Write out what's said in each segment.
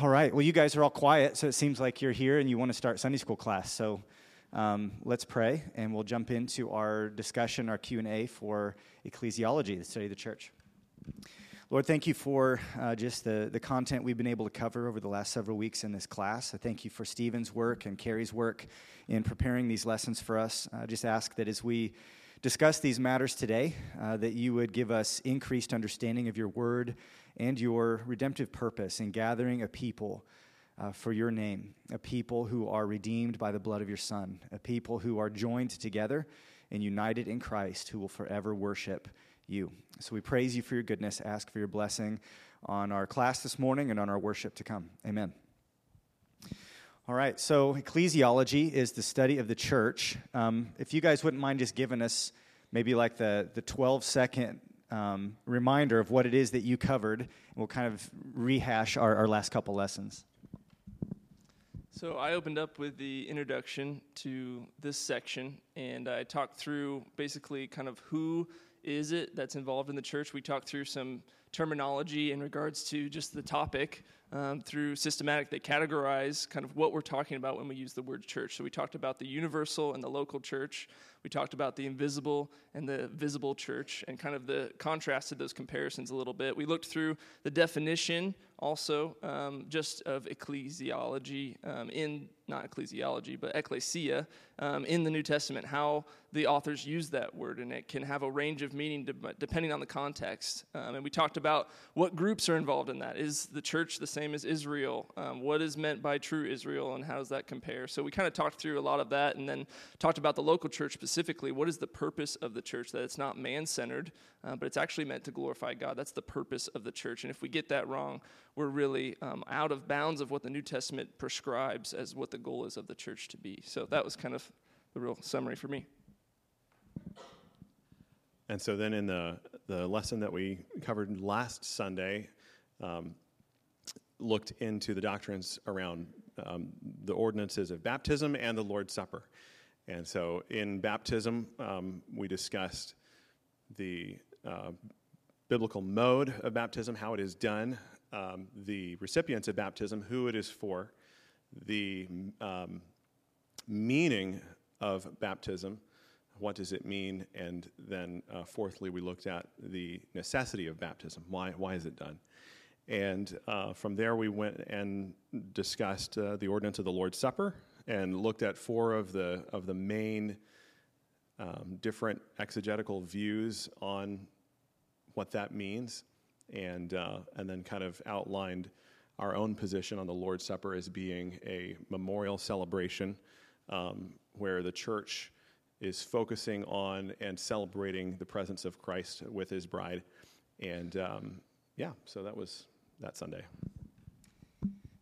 All right. Well, you guys are all quiet, so it seems like you're here and you want to start Sunday school class. So um, let's pray, and we'll jump into our discussion, our Q and A for ecclesiology, the study of the church. Lord, thank you for uh, just the, the content we've been able to cover over the last several weeks in this class. I thank you for Steven's work and Carey's work in preparing these lessons for us. I just ask that as we discuss these matters today, uh, that you would give us increased understanding of your word and your redemptive purpose in gathering a people uh, for your name, a people who are redeemed by the blood of your Son, a people who are joined together and united in Christ, who will forever worship you. So we praise you for your goodness, ask for your blessing on our class this morning and on our worship to come. Amen. All right, so ecclesiology is the study of the church. Um, if you guys wouldn't mind just giving us maybe like the, the 12 second um, reminder of what it is that you covered, and we'll kind of rehash our, our last couple lessons. So I opened up with the introduction to this section, and I talked through basically kind of who is it that's involved in the church. We talked through some terminology in regards to just the topic um, through systematic that categorize kind of what we're talking about when we use the word church. So we talked about the universal and the local church. We talked about the invisible and the visible church and kind of the contrasted those comparisons a little bit. We looked through the definition also um, just of ecclesiology um, in not ecclesiology but ecclesia um, in the new testament how the authors use that word and it can have a range of meaning depending on the context. Um, and we talked about what groups are involved in that. Is the church the same as israel? Um, what is meant by true israel and how does that compare? So we kind of talked through a lot of that and then talked about the local church specifically what is the purpose of the church that it's not man-centered uh, but it's actually meant to glorify god that's the purpose of the church and if we get that wrong we're really um, out of bounds of what the New Testament prescribes as what the goal is of the church to be. So that was kind of the real summary for me. And so then in the, the lesson that we covered last Sunday, um, looked into the doctrines around um, the ordinances of baptism and the Lord's Supper. And so in baptism, um, we discussed the uh, biblical mode of baptism, how it is done, um, the recipients of baptism, who it is for, the um, meaning of baptism, what does it mean, and then uh, fourthly, we looked at the necessity of baptism. Why, why is it done? And uh, from there, we went and discussed uh, the ordinance of the Lord's Supper and looked at four of the, of the main um, different exegetical views on what that means and, uh, and then kind of outlined our own position on the Lord's Supper as being a memorial celebration um, where the church is focusing on and celebrating the presence of Christ with his bride. And um, yeah, so that was that Sunday.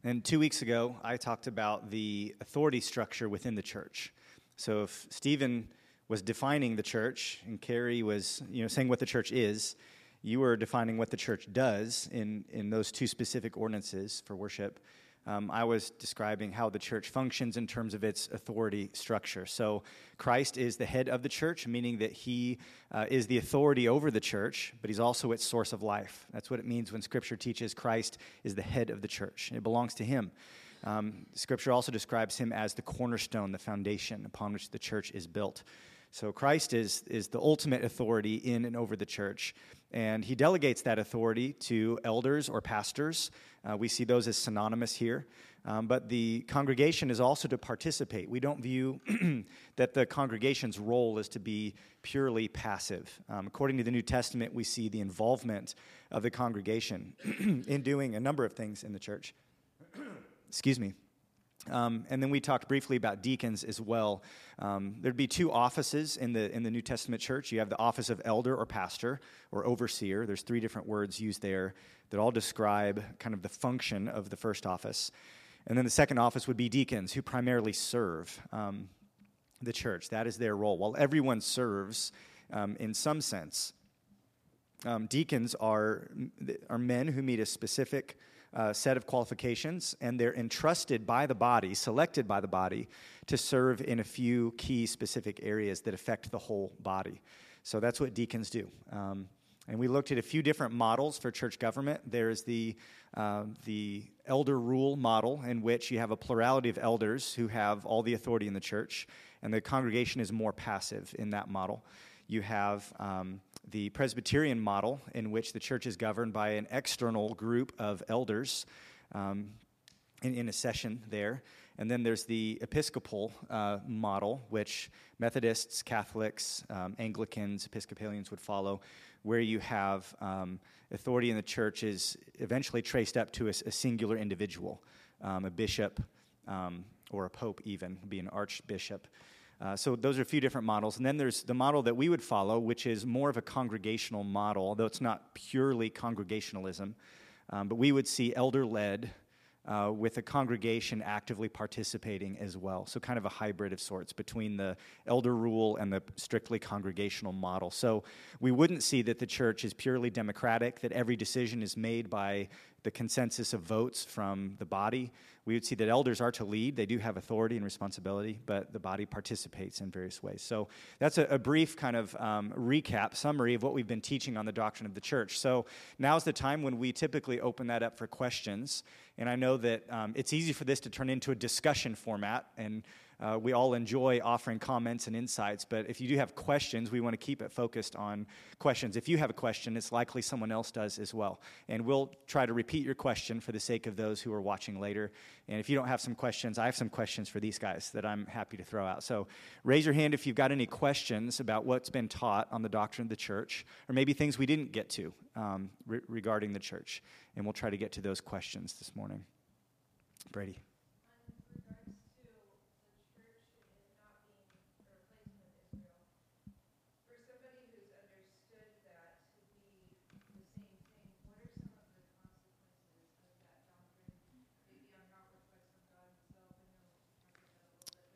And two weeks ago, I talked about the authority structure within the church. So if Steven was defining the church and Carey was, you know, saying what the church is, you were defining what the church does in, in those two specific ordinances for worship. Um, I was describing how the church functions in terms of its authority structure. So, Christ is the head of the church, meaning that he uh, is the authority over the church, but he's also its source of life. That's what it means when Scripture teaches Christ is the head of the church, it belongs to him. Um, scripture also describes him as the cornerstone, the foundation upon which the church is built. So Christ is, is the ultimate authority in and over the church. And he delegates that authority to elders or pastors. Uh, we see those as synonymous here. Um, but the congregation is also to participate. We don't view that the congregation's role is to be purely passive. Um, according to the New Testament, we see the involvement of the congregation in doing a number of things in the church. Excuse me. Um, and then we talked briefly about deacons as well. Um, there'd be two offices in the in the New Testament church. You have the office of elder or pastor or overseer. There's three different words used there that all describe kind of the function of the first office. And then the second office would be deacons, who primarily serve um, the church. That is their role. While everyone serves um, in some sense, um, deacons are are men who meet a specific uh, set of qualifications, and they're entrusted by the body, selected by the body, to serve in a few key specific areas that affect the whole body. So that's what deacons do. Um, And we looked at a few different models for church government. There's the, uh, the elder rule model, in which you have a plurality of elders who have all the authority in the church, and the congregation is more passive in that model. You have um, the Presbyterian model, in which the church is governed by an external group of elders um, in, in, a session there. And then there's the Episcopal uh, model, which Methodists, Catholics, um, Anglicans, Episcopalians would follow, where you have um, authority in the church is eventually traced up to a, a singular individual, um, a bishop um, or a pope, even, be an archbishop. Uh, so those are a few different models. And then there's the model that we would follow, which is more of a congregational model, though it's not purely congregationalism. Um, but we would see elder led uh, with a congregation actively participating as well. So, kind of a hybrid of sorts between the elder rule and the strictly congregational model. So, we wouldn't see that the church is purely democratic, that every decision is made by the consensus of votes from the body. We would see that elders are to lead. They do have authority and responsibility, but the body participates in various ways. So that's a, a brief kind of um, recap, summary of what we've been teaching on the doctrine of the church. So now's the time when we typically open that up for questions. And I know that um, it's easy for this to turn into a discussion format, and uh, we all enjoy offering comments and insights, but if you do have questions, we want to keep it focused on questions. If you have a question, it's likely someone else does as well. And we'll try to repeat your question for the sake of those who are watching later. And if you don't have some questions, I have some questions for these guys that I'm happy to throw out. So raise your hand if you've got any questions about what's been taught on the doctrine of the church, or maybe things we didn't get to um, re- regarding the church. And we'll try to get to those questions this morning. Brady.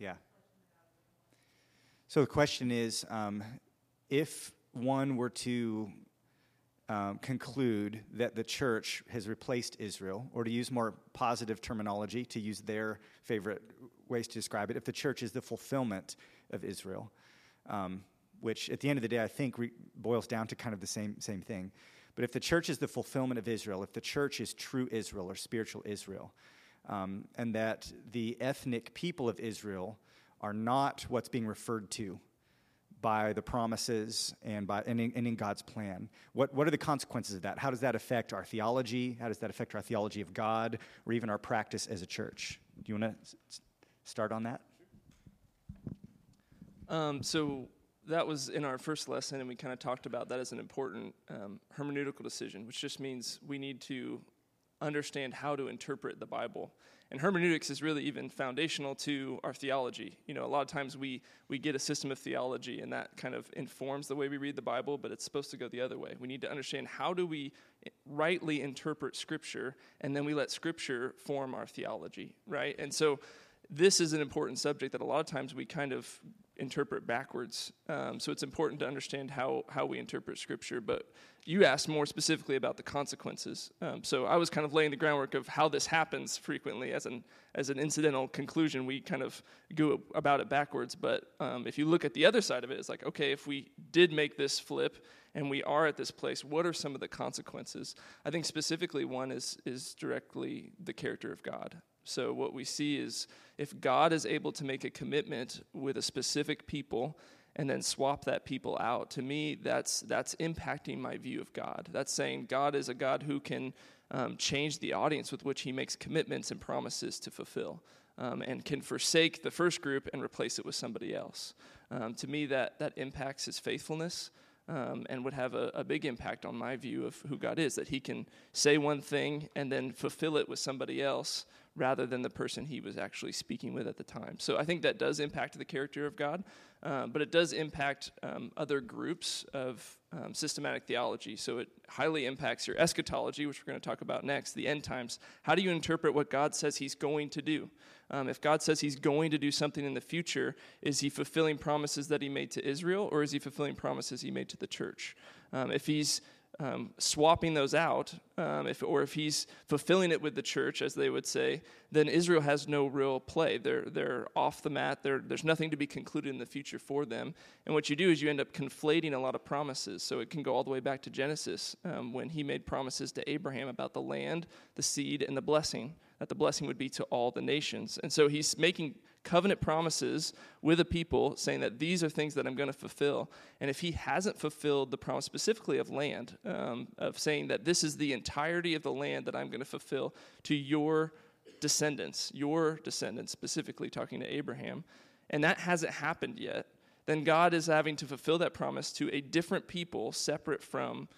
Yeah. So the question is um, if one were to um, conclude that the church has replaced Israel, or to use more positive terminology, to use their favorite ways to describe it, if the church is the fulfillment of Israel, um, which at the end of the day I think re- boils down to kind of the same, same thing. But if the church is the fulfillment of Israel, if the church is true Israel or spiritual Israel, um, and that the ethnic people of Israel are not what's being referred to by the promises and, by, and, in, and in God's plan. What, what are the consequences of that? How does that affect our theology? How does that affect our theology of God or even our practice as a church? Do you want to s- start on that? Um, so that was in our first lesson, and we kind of talked about that as an important um, hermeneutical decision, which just means we need to understand how to interpret the Bible. And hermeneutics is really even foundational to our theology. You know, a lot of times we, we get a system of theology and that kind of informs the way we read the Bible, but it's supposed to go the other way. We need to understand how do we rightly interpret Scripture, and then we let Scripture form our theology, right? And so this is an important subject that a lot of times we kind of interpret backwards. Um, so it's important to understand how, how we interpret Scripture. But you asked more specifically about the consequences. Um, so I was kind of laying the groundwork of how this happens frequently as an, as an incidental conclusion. We kind of go about it backwards. But um, if you look at the other side of it, it's like, okay, if we did make this flip and we are at this place, what are some of the consequences? I think specifically one is, is directly the character of God. So, what we see is if God is able to make a commitment with a specific people and then swap that people out, to me, that's, that's impacting my view of God. That's saying God is a God who can um, change the audience with which he makes commitments and promises to fulfill. Um, and can forsake the first group and replace it with somebody else. Um, to me, that, that impacts his faithfulness um, and would have a, a, big impact on my view of who God is. That he can say one thing and then fulfill it with somebody else rather than the person he was actually speaking with at the time. So I think that does impact the character of God, um, but it does impact um, other groups of um, systematic theology. So it highly impacts your eschatology, which we're going to talk about next, the end times. How do you interpret what God says he's going to do? Um, if God says he's going to do something in the future, is he fulfilling promises that he made to Israel, or is he fulfilling promises he made to the church? Um, if he's um, swapping those out, um, if, or if he's fulfilling it with the church, as they would say, then Israel has no real play. They're, they're off the mat. They're, there's nothing to be concluded in the future for them. And what you do is you end up conflating a lot of promises. So it can go all the way back to Genesis um, when he made promises to Abraham about the land, the seed, and the blessing, that the blessing would be to all the nations. And so he's making covenant promises with a people saying that these are things that I'm going to fulfill. And if he hasn't fulfilled the promise specifically of land, um, of saying that this is the entirety of the land that I'm going to fulfill to your descendants, your descendants, specifically talking to Abraham, and that hasn't happened yet, then God is having to fulfill that promise to a different people separate from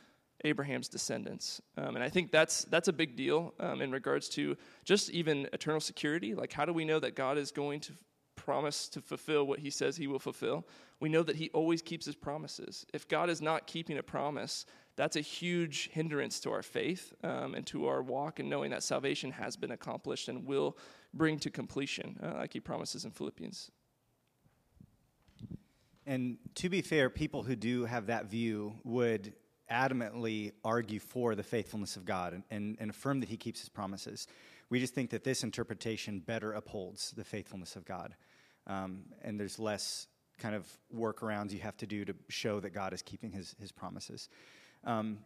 Abraham's descendants. Um, and I think that's, that's a big deal um, in regards to just even eternal security. Like, how do we know that God is going to promise to fulfill what he says he will fulfill? We know that he always keeps his promises. If God is not keeping a promise, that's a huge hindrance to our faith um, and to our walk and knowing that salvation has been accomplished and will bring to completion, uh, like he promises in Philippians. And to be fair, people who do have that view would adamantly argue for the faithfulness of God and, and, and, affirm that He keeps His promises. We just think that this interpretation better upholds the faithfulness of God. Um, and there's less kind of workarounds you have to do to show that God is keeping His, his promises. Um,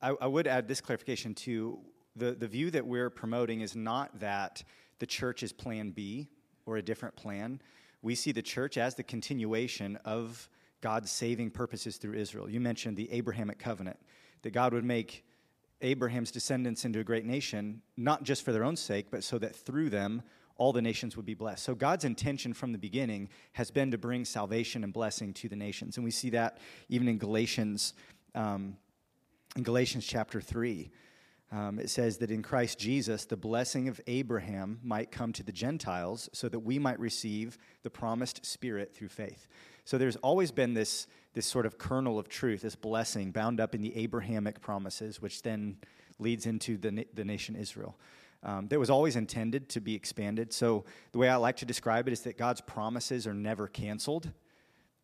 I, I would add this clarification to The, the view that we're promoting is not that the church is plan B or a different plan. We see the church as the continuation of God's saving purposes through Israel. You mentioned the Abrahamic covenant, that God would make Abraham's descendants into a great nation, not just for their own sake, but so that through them all the nations would be blessed. So God's intention from the beginning has been to bring salvation and blessing to the nations. And we see that even in Galatians, um, in Galatians chapter 3. Um, it says that in Christ Jesus, the blessing of Abraham might come to the Gentiles so that we might receive the promised Spirit through faith. So there's always been this, this sort of kernel of truth, this blessing bound up in the Abrahamic promises, which then leads into the, the nation Israel. Um, that was always intended to be expanded. So the way I like to describe it is that God's promises are never canceled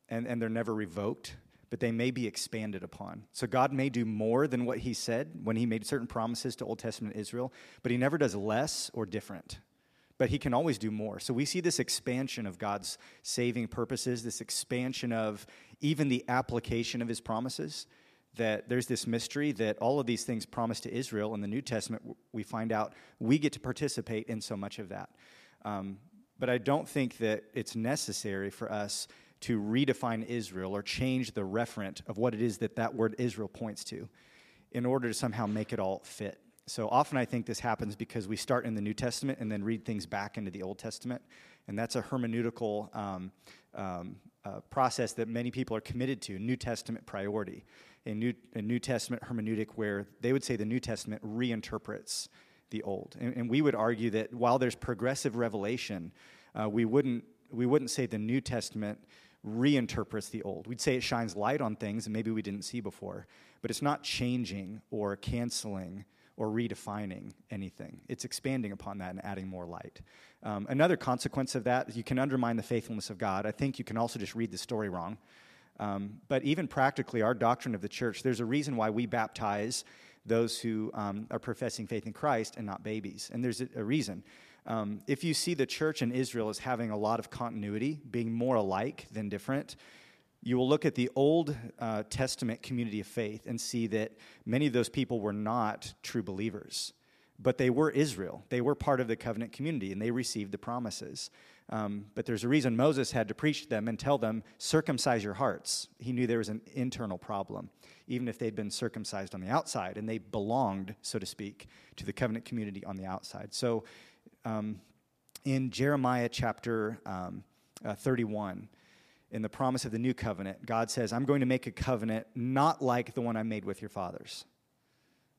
and, and they're never revoked but they may be expanded upon. So God may do more than what he said when he made certain promises to Old Testament Israel, but he never does less or different. But he can always do more. So we see this expansion of God's saving purposes, this expansion of even the application of his promises. That there's this mystery that all of these things promised to Israel in the New Testament, we find out we get to participate in so much of that. Um, but I don't think that it's necessary for us to redefine Israel or change the referent of what it is that that word Israel points to in order to somehow make it all fit. So often I think this happens because we start in the New Testament and then read things back into the Old Testament. And that's a hermeneutical um, um, uh, process that many people are committed to, New Testament priority. A New, a New Testament hermeneutic where they would say the New Testament reinterprets the Old. And, and we would argue that while there's progressive revelation, uh, we, wouldn't, we wouldn't say the New Testament reinterprets the old. We'd say it shines light on things and maybe we didn't see before, but it's not changing or canceling or redefining anything. It's expanding upon that and adding more light. Um, another consequence of that, you can undermine the faithfulness of God. I think you can also just read the story wrong. Um, but even practically, our doctrine of the church, there's a reason why we baptize those who um, are professing faith in Christ and not babies. And there's a, a reason. Um, if you see the church in Israel as having a lot of continuity, being more alike than different, you will look at the Old uh, Testament community of faith and see that many of those people were not true believers, but they were Israel. They were part of the covenant community and they received the promises. Um, but there's a reason Moses had to preach to them and tell them, circumcise your hearts. He knew there was an internal problem, even if they'd been circumcised on the outside and they belonged, so to speak, to the covenant community on the outside. So um, in Jeremiah chapter um, uh, 31, in the promise of the new covenant, God says, I'm going to make a covenant not like the one I made with your fathers.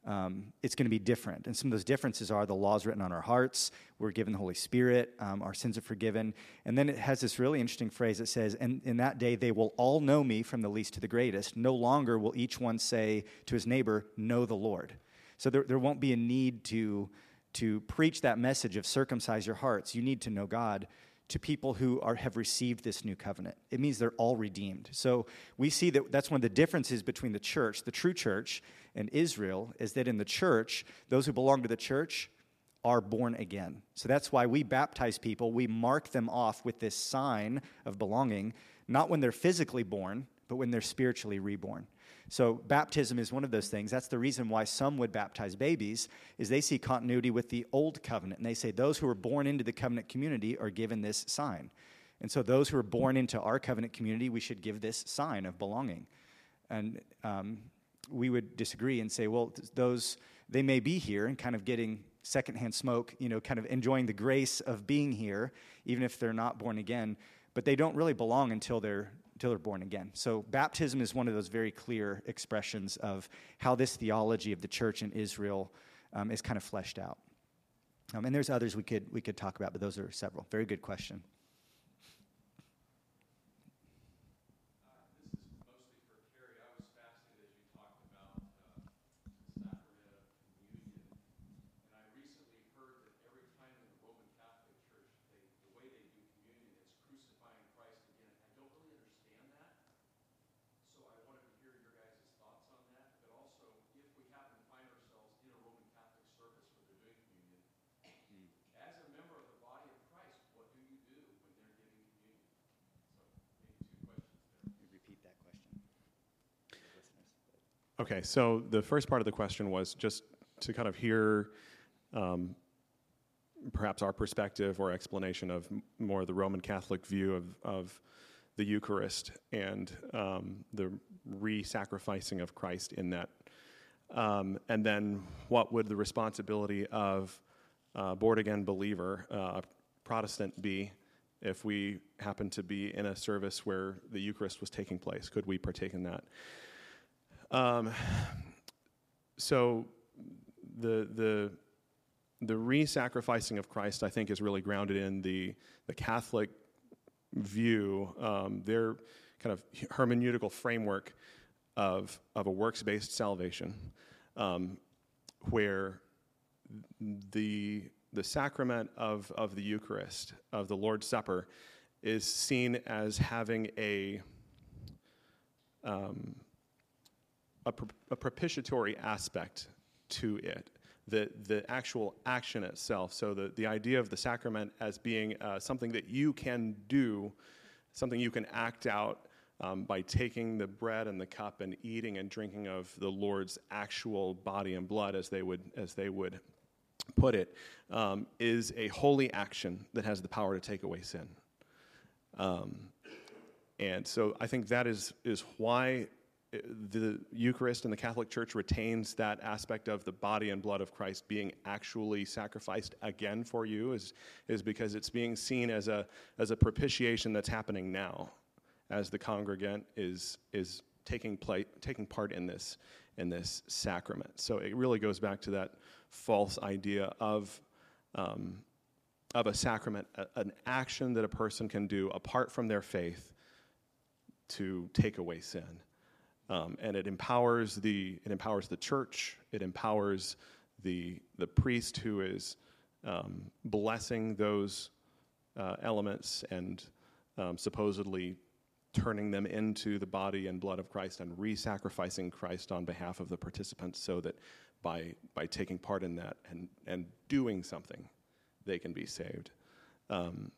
Um, it's going to be different. And some of those differences are the laws written on our hearts, we're given the Holy Spirit, um, our sins are forgiven. And then it has this really interesting phrase that says, And in that day they will all know me from the least to the greatest. No longer will each one say to his neighbor, Know the Lord. So there, there won't be a need to to preach that message of circumcise your hearts, you need to know God to people who are, have received this new covenant. It means they're all redeemed. So we see that that's one of the differences between the church, the true church, and Israel, is that in the church, those who belong to the church are born again. So that's why we baptize people. We mark them off with this sign of belonging, not when they're physically born, but when they're spiritually reborn. So baptism is one of those things. That's the reason why some would baptize babies is they see continuity with the old covenant and they say those who are born into the covenant community are given this sign. And so those who are born into our covenant community, we should give this sign of belonging. And um, we would disagree and say, well, those they may be here and kind of getting secondhand smoke, you know, kind of enjoying the grace of being here, even if they're not born again, but they don't really belong until they're until they're born again. So, baptism is one of those very clear expressions of how this theology of the church in Israel um, is kind of fleshed out. Um, and there's others we could, we could talk about, but those are several. Very good question. Okay, so the first part of the question was just to kind of hear um, perhaps our perspective or explanation of more the Roman Catholic view of, of the Eucharist and um, the re sacrificing of Christ in that. Um, and then what would the responsibility of a born again believer, uh, Protestant, be if we happen to be in a service where the Eucharist was taking place? Could we partake in that? Um, so the the the re-sacrificing of Christ, I think, is really grounded in the the Catholic view, um, their kind of hermeneutical framework of of a works-based salvation, um, where the the sacrament of of the Eucharist of the Lord's Supper is seen as having a um, a, a propitiatory aspect to it the, the actual action itself. So, the, the idea of the sacrament as being uh, something that you can do, something you can act out um, by taking the bread and the cup and eating and drinking of the Lord's actual body and blood, as they would, as they would put it, um, is a holy action that has the power to take away sin. Um, and so I think that is, is why the Eucharist and the Catholic Church retains that aspect of the body and blood of Christ being actually sacrificed again for you is, is because it's being seen as a, as a propitiation that's happening now as the congregant is, is taking, play, taking part in this, in this sacrament. So it really goes back to that false idea of, um, of a sacrament, a, an action that a person can do apart from their faith to take away sin. Um, and it empowers the it empowers the church. It empowers the the priest who is um, blessing those uh, elements and um, supposedly turning them into the body and blood of Christ and re-sacrificing Christ on behalf of the participants, so that by by taking part in that and and doing something, they can be saved. Um,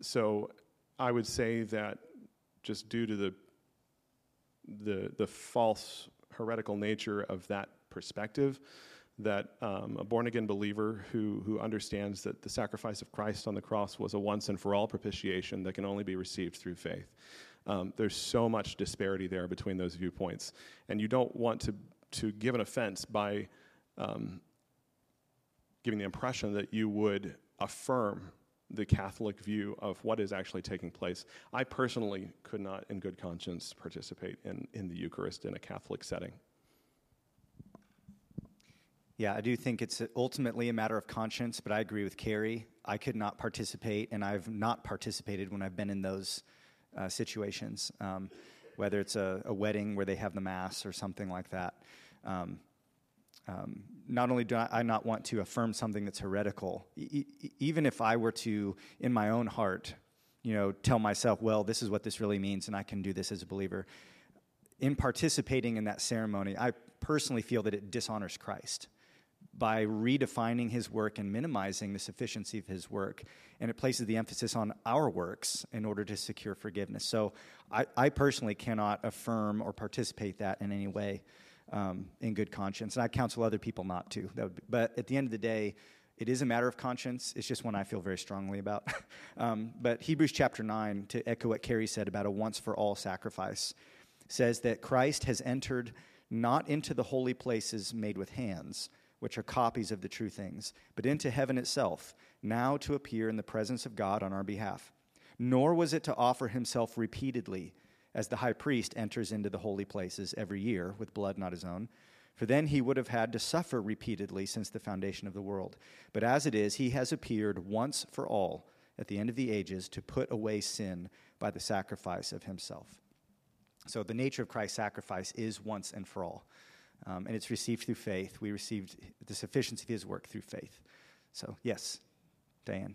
so I would say that just due to the the, the false heretical nature of that perspective that um, a born again believer who, who understands that the sacrifice of Christ on the cross was a once and for all propitiation that can only be received through faith. Um, there's so much disparity there between those viewpoints. And you don't want to, to give an offense by um, giving the impression that you would affirm the Catholic view of what is actually taking place. I personally could not, in good conscience, participate in, in the Eucharist in a Catholic setting. Yeah, I do think it's ultimately a matter of conscience, but I agree with Carey. I could not participate, and I've not participated when I've been in those uh, situations, um, whether it's a, a, wedding where they have the Mass or something like that. Um, um, not only do I not want to affirm something that's heretical, e- even if I were to, in my own heart, you know, tell myself, well, this is what this really means, and I can do this as a believer. In participating in that ceremony, I personally feel that it dishonors Christ by redefining his work and minimizing the sufficiency of his work. And it places the emphasis on our works in order to secure forgiveness. So I, I personally cannot affirm or participate that in any way um, in good conscience. And I counsel other people not to. Be, but at the end of the day, it is a matter of conscience. It's just one I feel very strongly about. um, but Hebrews chapter 9, to echo what Carey said about a once for all sacrifice, says that Christ has entered not into the holy places made with hands, which are copies of the true things, but into heaven itself, now to appear in the presence of God on our behalf. Nor was it to offer himself repeatedly as the high priest enters into the holy places every year with blood not his own. For then he would have had to suffer repeatedly since the foundation of the world. But as it is, he has appeared once for all at the end of the ages to put away sin by the sacrifice of himself. So the nature of Christ's sacrifice is once and for all. Um, and it's received through faith. We received the sufficiency of his work through faith. So, yes, Diane.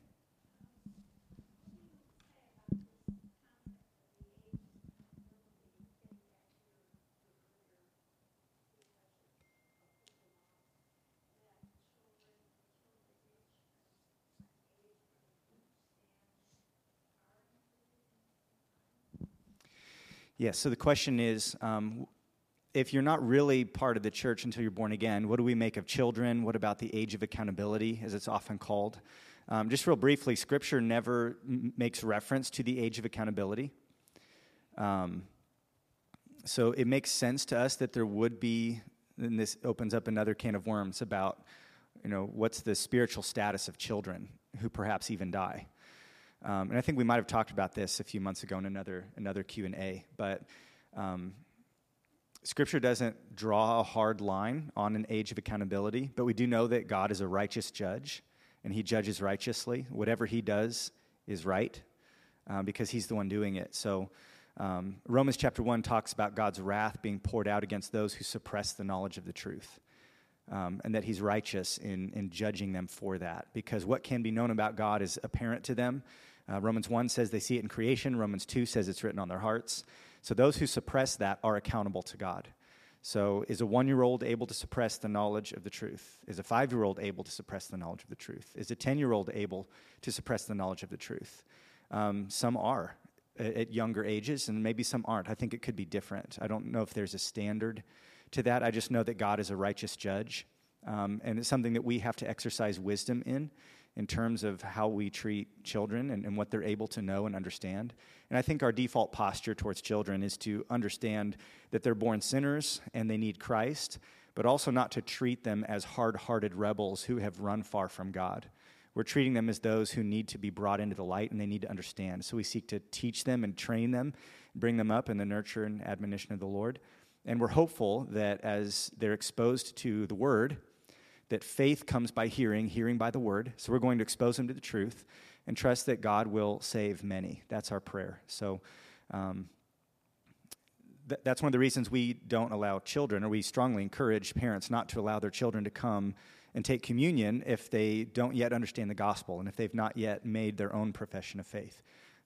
Yes, so the question is um, if you're not really part of the church until you're born again, what do we make of children? What about the age of accountability, as it's often called? Um, just real briefly, Scripture never m- makes reference to the age of accountability. Um, so it makes sense to us that there would be, and this opens up another can of worms about, you know, what's the spiritual status of children who perhaps even die. Um, and I think we might have talked about this a few months ago in another another Q and A. But um, Scripture doesn't draw a hard line on an age of accountability, but we do know that God is a righteous judge, and He judges righteously. Whatever He does is right, uh, because He's the one doing it. So. Um, Romans chapter 1 talks about God's wrath being poured out against those who suppress the knowledge of the truth. Um, and that he's righteous in, in judging them for that. Because what can be known about God is apparent to them, uh, Romans 1 says they see it in creation, Romans 2 says it's written on their hearts. So those who suppress that are accountable to God. So, is a one year old able to suppress the knowledge of the truth? Is a five year old able to suppress the knowledge of the truth? Is a 10 year old able to suppress the knowledge of the truth? Um, some are at younger ages, and maybe some aren't. I think it could be different. I don't know if there's a standard to that. I just know that God is a righteous judge, um, and it's something that we have to exercise wisdom in in terms of how we treat children and, and, what they're able to know and understand. And I think our default posture towards children is to understand that they're born sinners and they need Christ, but also not to treat them as hard hearted rebels who have run far from God. We're treating them as those who need to be brought into the light and they need to understand. So we seek to teach them and train them, bring them up in the nurture and admonition of the Lord. And we're hopeful that as they're exposed to the Word, that faith comes by hearing, hearing by the word. So we're going to expose them to the truth and trust that God will save many. That's our prayer. So um, th- that's one of the reasons we don't allow children, or we strongly encourage parents not to allow their children to come and take communion if they don't yet understand the gospel and if they've not yet made their own profession of faith.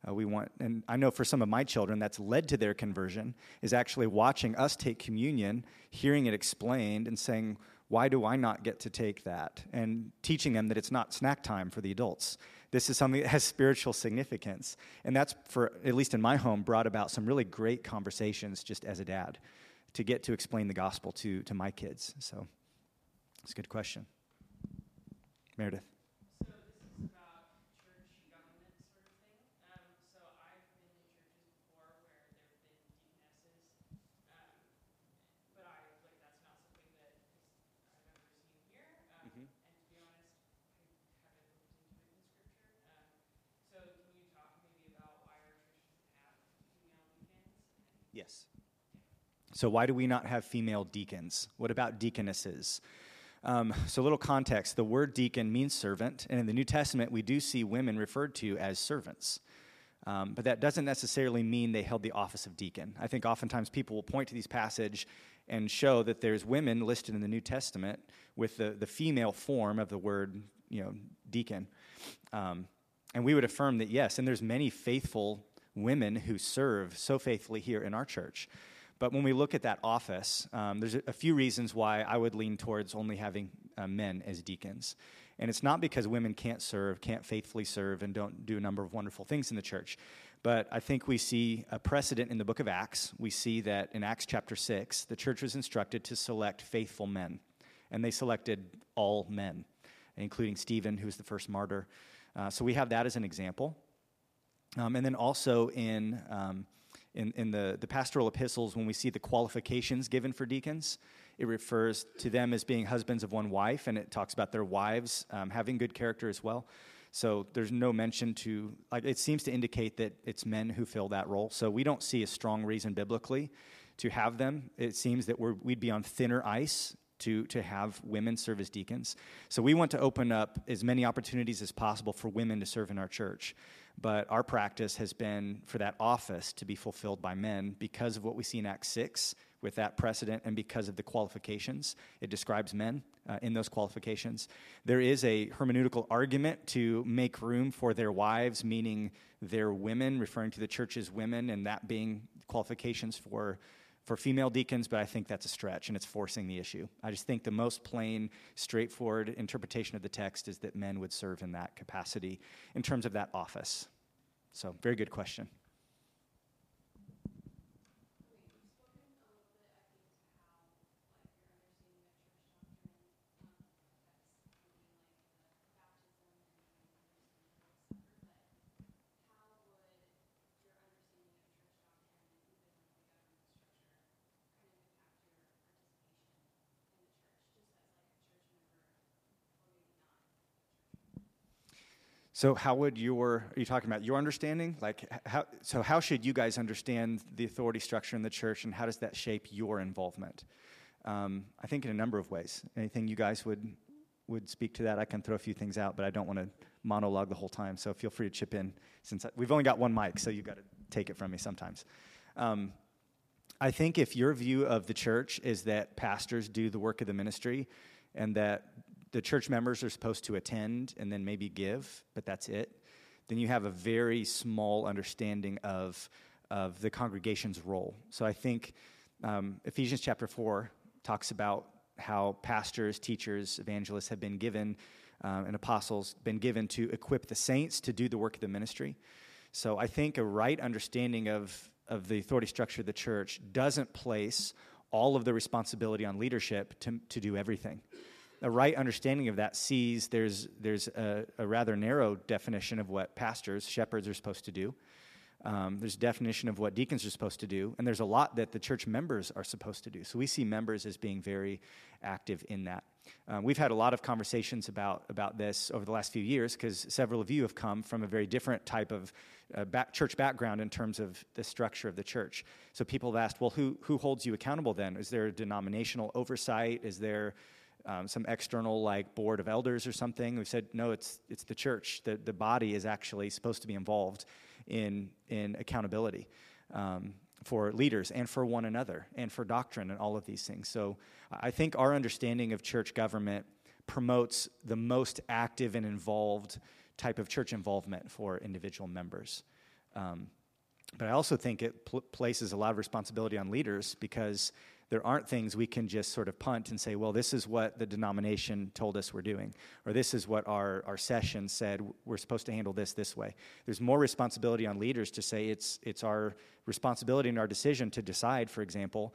Uh, we want, and I know for some of my children, that's led to their conversion, is actually watching us take communion, hearing it explained, and saying, why do I not get to take that? And teaching them that it's not snack time for the adults. This is something that has spiritual significance. And that's, for at least in my home, brought about some really great conversations just as a dad to get to explain the gospel to, to my kids. So it's a good question. Meredith. Yes. So, why do we not have female deacons? What about deaconesses? Um, so, a little context the word deacon means servant, and in the New Testament, we do see women referred to as servants. Um, but that doesn't necessarily mean they held the office of deacon. I think oftentimes people will point to these passage and show that there's women listed in the New Testament with the, the female form of the word, you know, deacon. Um, and we would affirm that yes, and there's many faithful women who serve so faithfully here in our church. But when we look at that office, um, there's a, few reasons why I would lean towards only having uh, men as deacons. And it's not because women can't serve, can't faithfully serve, and don't do a number of wonderful things in the church. But I think we see a precedent in the book of Acts. We see that in Acts chapter 6, the church was instructed to select faithful men. And they selected all men, including Stephen, who was the first martyr. Uh, so we have that as an example. Um, and then also in, um, in, in the, the pastoral epistles, when we see the qualifications given for deacons, it refers to them as being husbands of one wife, and it talks about their wives um, having good character as well. So there's no mention to, like, it seems to indicate that it's men who fill that role. So we don't see a strong reason biblically to have them. It seems that we would be on thinner ice to, to have women serve as deacons. So we want to open up as many opportunities as possible for women to serve in our church. But our practice has been for that office to be fulfilled by men because of what we see in Acts 6 with that precedent and because of the qualifications. It describes men uh, in those qualifications. There is a hermeneutical argument to make room for their wives, meaning their women, referring to the church's women, and that being qualifications for for female deacons, but I think that's a stretch and it's forcing the issue. I just think the most plain, straightforward interpretation of the text is that men would serve in that capacity in terms of that office. So, very good question. So, how would your, are you talking about your understanding? Like, how, so how should you guys understand the authority structure in the church and how does that shape your involvement? Um, I think in a number of ways. Anything you guys would, would speak to that? I can throw a few things out, but I don't want to monologue the whole time, so feel free to chip in since I, we've only got one mic, so you've got to take it from me sometimes. Um, I think if your view of the church is that pastors do the work of the ministry and that the church members are supposed to attend and then maybe give, but that's it, then you have a very small understanding of, of the congregation's role. So I think um, Ephesians chapter 4 talks about how pastors, teachers, evangelists have been given, um, and apostles been given to equip the saints to do the work of the ministry. So I think a right understanding of, of the authority structure of the church doesn't place all of the responsibility on leadership to, to do everything a right understanding of that sees there's, there's a, a rather narrow definition of what pastors, shepherds are supposed to do. Um, there's a definition of what deacons are supposed to do, and there's a lot that the church members are supposed to do. So we see members as being very active in that. Um, we've had a lot of conversations about, about this over the last few years because several of you have come from a very different type of uh, back, church background in terms of the structure of the church. So people have asked, well, who, who holds you accountable then? Is there a denominational oversight? Is there um, some external like board of elders or something. We said no, it's it's the church. The the body is actually supposed to be involved in in accountability. Um, for leaders and for one another and for doctrine and all of these things. So I think our understanding of church government promotes the most active and involved type of church involvement for individual members. Um, but I also think it pl- places a lot of responsibility on leaders because there aren't things we can just sort of punt and say, well, this is what the denomination told us we're doing, or this is what our, our session said we're supposed to handle this this way. There's more responsibility on leaders to say it's, it's our responsibility and our decision to decide, for example,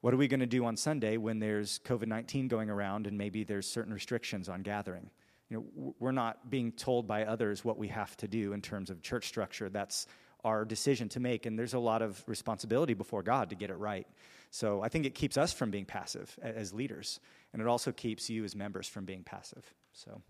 what are we going to do on Sunday when there's COVID 19 going around and maybe there's certain restrictions on gathering? You know, we're not being told by others what we have to do in terms of church structure. That's our decision to make, and there's a lot of responsibility before God to get it right. So I think it keeps us from being passive as leaders, and it also keeps you as members from being passive. So.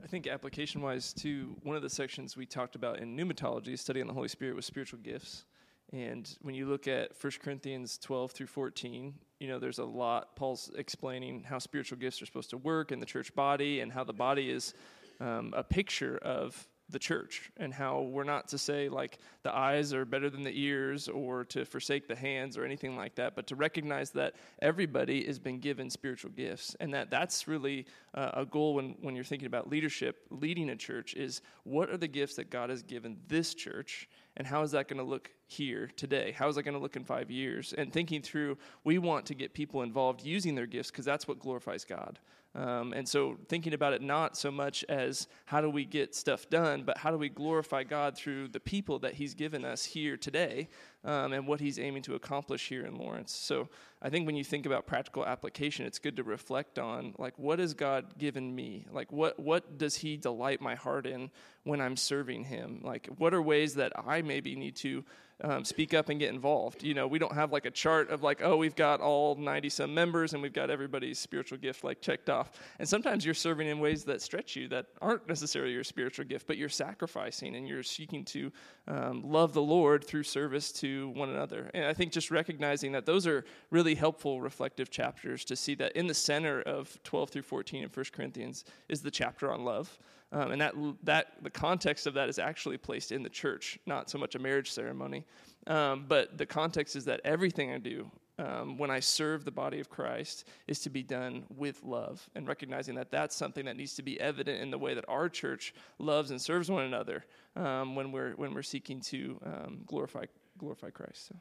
I think application wise, too, one of the sections we talked about in pneumatology, studying the Holy Spirit, was spiritual gifts. And when you look at 1 Corinthians 12 through 14, you know, there's a lot. Paul's explaining how spiritual gifts are supposed to work in the church body and how the body is um, a picture of the church and how we're not to say like the eyes are better than the ears or to forsake the hands or anything like that but to recognize that everybody has been given spiritual gifts. And that that's really uh, a goal when, when you're thinking about leadership leading a church is what are the gifts that god has given this church and how is that going to look here today? How is that going to look in five years? And thinking through we want to get people involved using their gifts because that's what glorifies god. Um, and so thinking about it not so much as how do we get stuff done, but how do we glorify God through the people that He's given us here today um, and what He's aiming to accomplish here in Lawrence. So I think when you think about practical application, it's good to reflect on like what has God given me? Like what what does He delight my heart in when I'm serving Him? Like what are ways that I maybe need to um, speak up and get involved. You know, we don't have like a chart of like, oh, we've got all 90 some members and we've got everybody's spiritual gift like checked off. And sometimes you're serving in ways that stretch you that aren't necessarily your spiritual gift, but you're sacrificing and you're seeking to um, love the Lord through service to one another. And I think just recognizing that those are really helpful reflective chapters to see that in the center of 12 through 14 in 1 Corinthians is the chapter on love. Um, and that, that the context of that is actually placed in the church, not so much a marriage ceremony. Um, but the context is that everything I do um, when I serve the body of Christ is to be done with love, and recognizing that that's something that needs to be evident in the way that our church loves and serves one another um, when we're when we're seeking to um, glorify glorify Christ. So.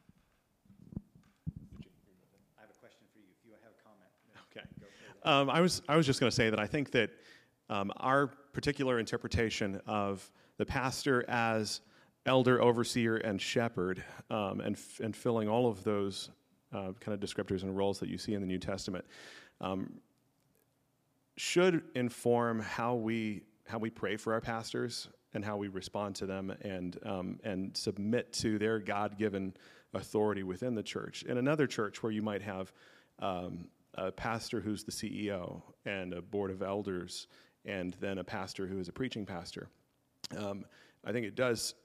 I have a question for you. If you have a comment, okay. Um, I was I was just going to say that I think that um, our particular interpretation of the pastor as elder, overseer, and shepherd, um, and, f- and filling all of those uh, kind of descriptors and roles that you see in the New Testament, um, should inform how we how we pray for our pastors and how we respond to them and um, and submit to their God given authority within the church. In another church where you might have um, a pastor who's the CEO and a board of elders and then a pastor who is a preaching pastor. Um, I think it does,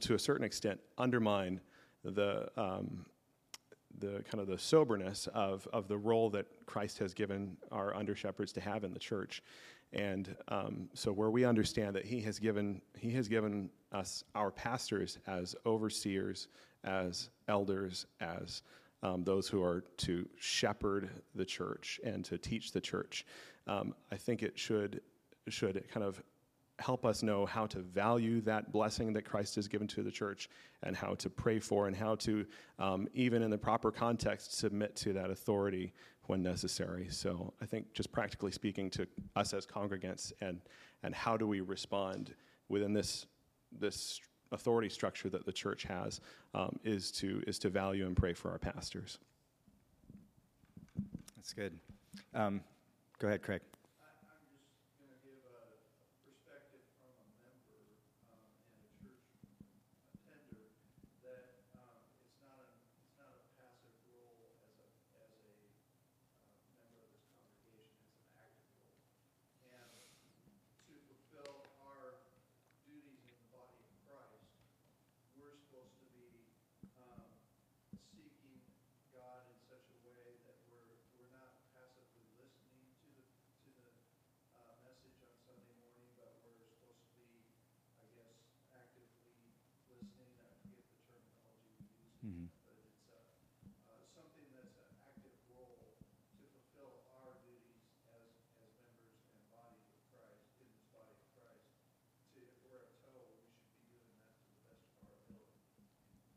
to a certain extent, undermine the um, the kind of the soberness of of the role that Christ has given our under shepherds to have in the church, and um, so where we understand that He has given He has given us our pastors as overseers, as elders, as um, those who are to shepherd the church and to teach the church. Um, I think it should should kind of help us know how to value that blessing that Christ has given to the church and how to pray for and how to, um, even in the proper context, submit to that authority when necessary. So I think, just practically speaking, to us as congregants and, and how do we respond within this, this authority structure that the church has um, is, to, is to value and pray for our pastors. That's good. Um, go ahead, Craig.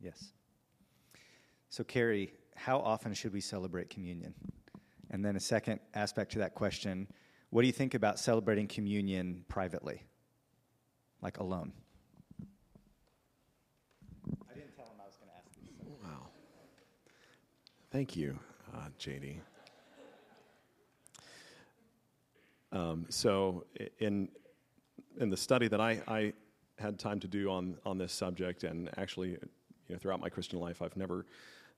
Yes. So, Carey, how often should we celebrate communion? And then a second aspect to that question what do you think about celebrating communion privately, like alone? I didn't tell him I was going to ask you. So. Wow. Thank you, uh, JD. Um, so, in in the study that I, I had time to do on on this subject, and actually you know, throughout my Christian life, I've never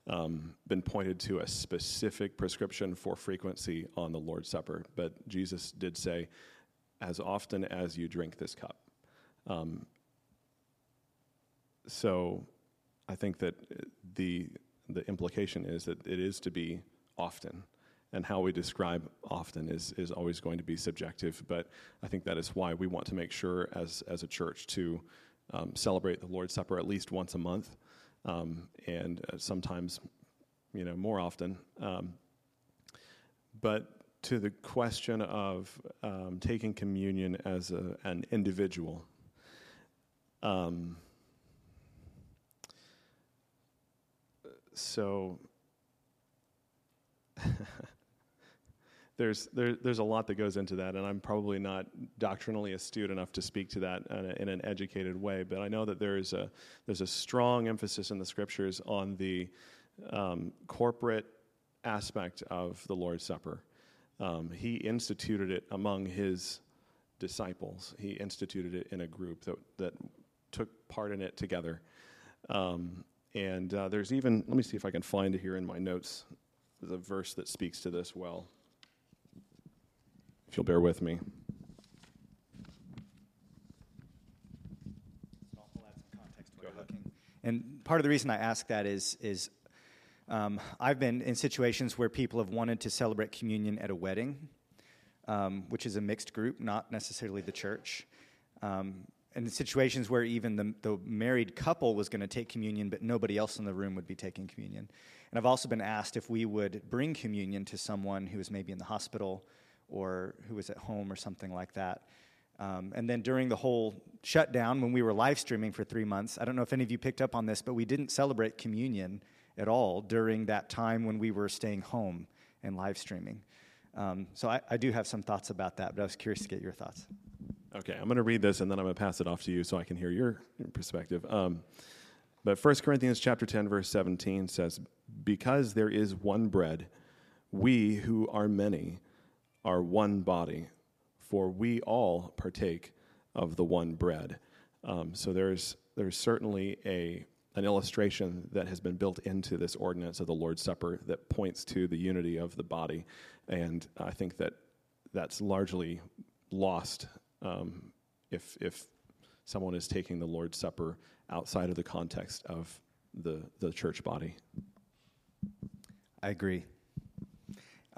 um, been pointed to a specific prescription for frequency on the Lord's Supper, but Jesus did say, as often as you drink this cup. Um, so I think that the, the implication is that it is to be often. and how we describe often is, is always going to be subjective. But I think that is why we want to make sure, as, as a church, to um, celebrate the Lord's Supper at least once a month, um, and uh, sometimes, you know, more often. Um, but to the question of um, taking communion as a, an individual. Um, so there's there, there's a lot that goes into that, and I'm probably not doctrinally astute enough to speak to that in, a, in an educated way. But I know that there is a there's a strong emphasis in the scriptures on the um, corporate aspect of the Lord's Supper. Um, he instituted it among his disciples. He instituted it in a group that that took part in it together. Um, and uh, there's even let me see if I can find it here in my notes. There's a verse that speaks to this well if you'll bear with me. And part of the reason I ask that is, is um, I've been in situations where people have wanted to celebrate communion at a wedding, um, which is a mixed group, not necessarily the church. Um, and in situations where even the, the married couple was going to take communion, but nobody else in the room would be taking communion. And I've also been asked if we would bring communion to someone who is maybe in the hospital or who was at home or something like that. Um, and then during the whole shutdown, when we were live streaming for three months, I don't know if any of you picked up on this, but we didn't celebrate communion at all during that time when we were staying home and live streaming. Um, so I, I, do have some thoughts about that, but I was curious to get your thoughts. Okay, I'm going to read this and then I'm going to pass it off to you so I can hear your perspective. Um, but 1 Corinthians chapter 10 verse 17 says, "Because there is one bread, we who are many are one body, for we all partake of the one bread. Um, so there's there's certainly a an illustration that has been built into this ordinance of the Lord's Supper that points to the unity of the body, and I think that that's largely lost um, if if someone is taking the Lord's Supper outside of the context of the the church body. I agree.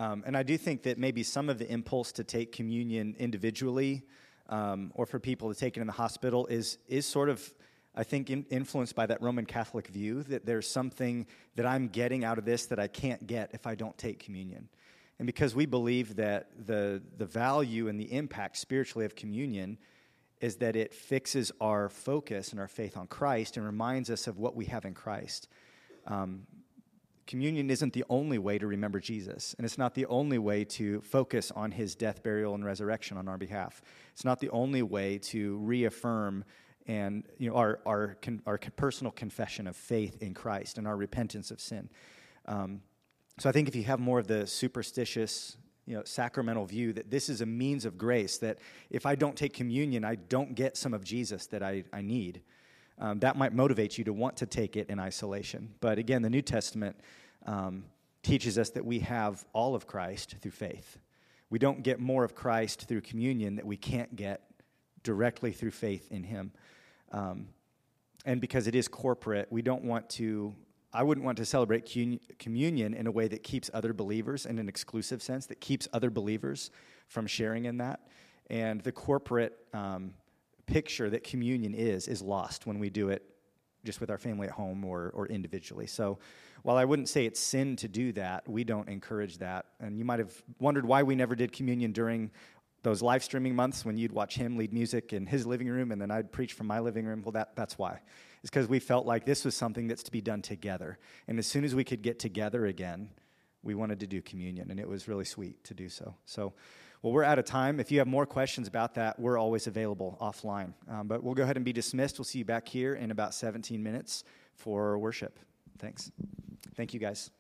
Um, and I do think that maybe some of the impulse to take communion individually um, or for people to take it in the hospital is, is sort of, I think, in, influenced by that Roman Catholic view that there's something that I'm getting out of this that I can't get if I don't take communion. And because we believe that the, the value and the impact spiritually of communion is that it fixes our focus and our faith on Christ and reminds us of what we have in Christ. Um, communion isn't the only way to remember Jesus, and it's not the only way to focus on his death, burial, and resurrection on our behalf. It's not the only way to reaffirm and you know our our our personal confession of faith in Christ and our repentance of sin. Um, so I think if you have more of the superstitious, you know, sacramental view that this is a means of grace, that if I don't take communion, I don't get some of Jesus that I, I need. Um, that might motivate you to want to take it in isolation. But again, the New Testament um, teaches us that we have all of Christ through faith. We don't get more of Christ through communion that we can't get directly through faith in Him. Um, and because it is corporate, we don't want to, I wouldn't want to celebrate communion in a way that keeps other believers, in an exclusive sense, that keeps other believers from sharing in that. And the corporate um, picture that communion is, is lost when we do it just with our family at home or, or individually. So while I wouldn't say it's sin to do that, we don't encourage that. And you might have wondered why we never did communion during those live streaming months when you'd watch him lead music in his living room and then I'd preach from my living room. Well, that, that's why. It's because we felt like this was something that's to be done together. And as soon as we could get together again, we wanted to do communion, and it was really sweet to do so. So, well, we're out of time. If you have more questions about that, we're always available offline. Um, but we'll go ahead and be dismissed. We'll see you back here in about 17 minutes for worship. Thanks. Thank you, guys.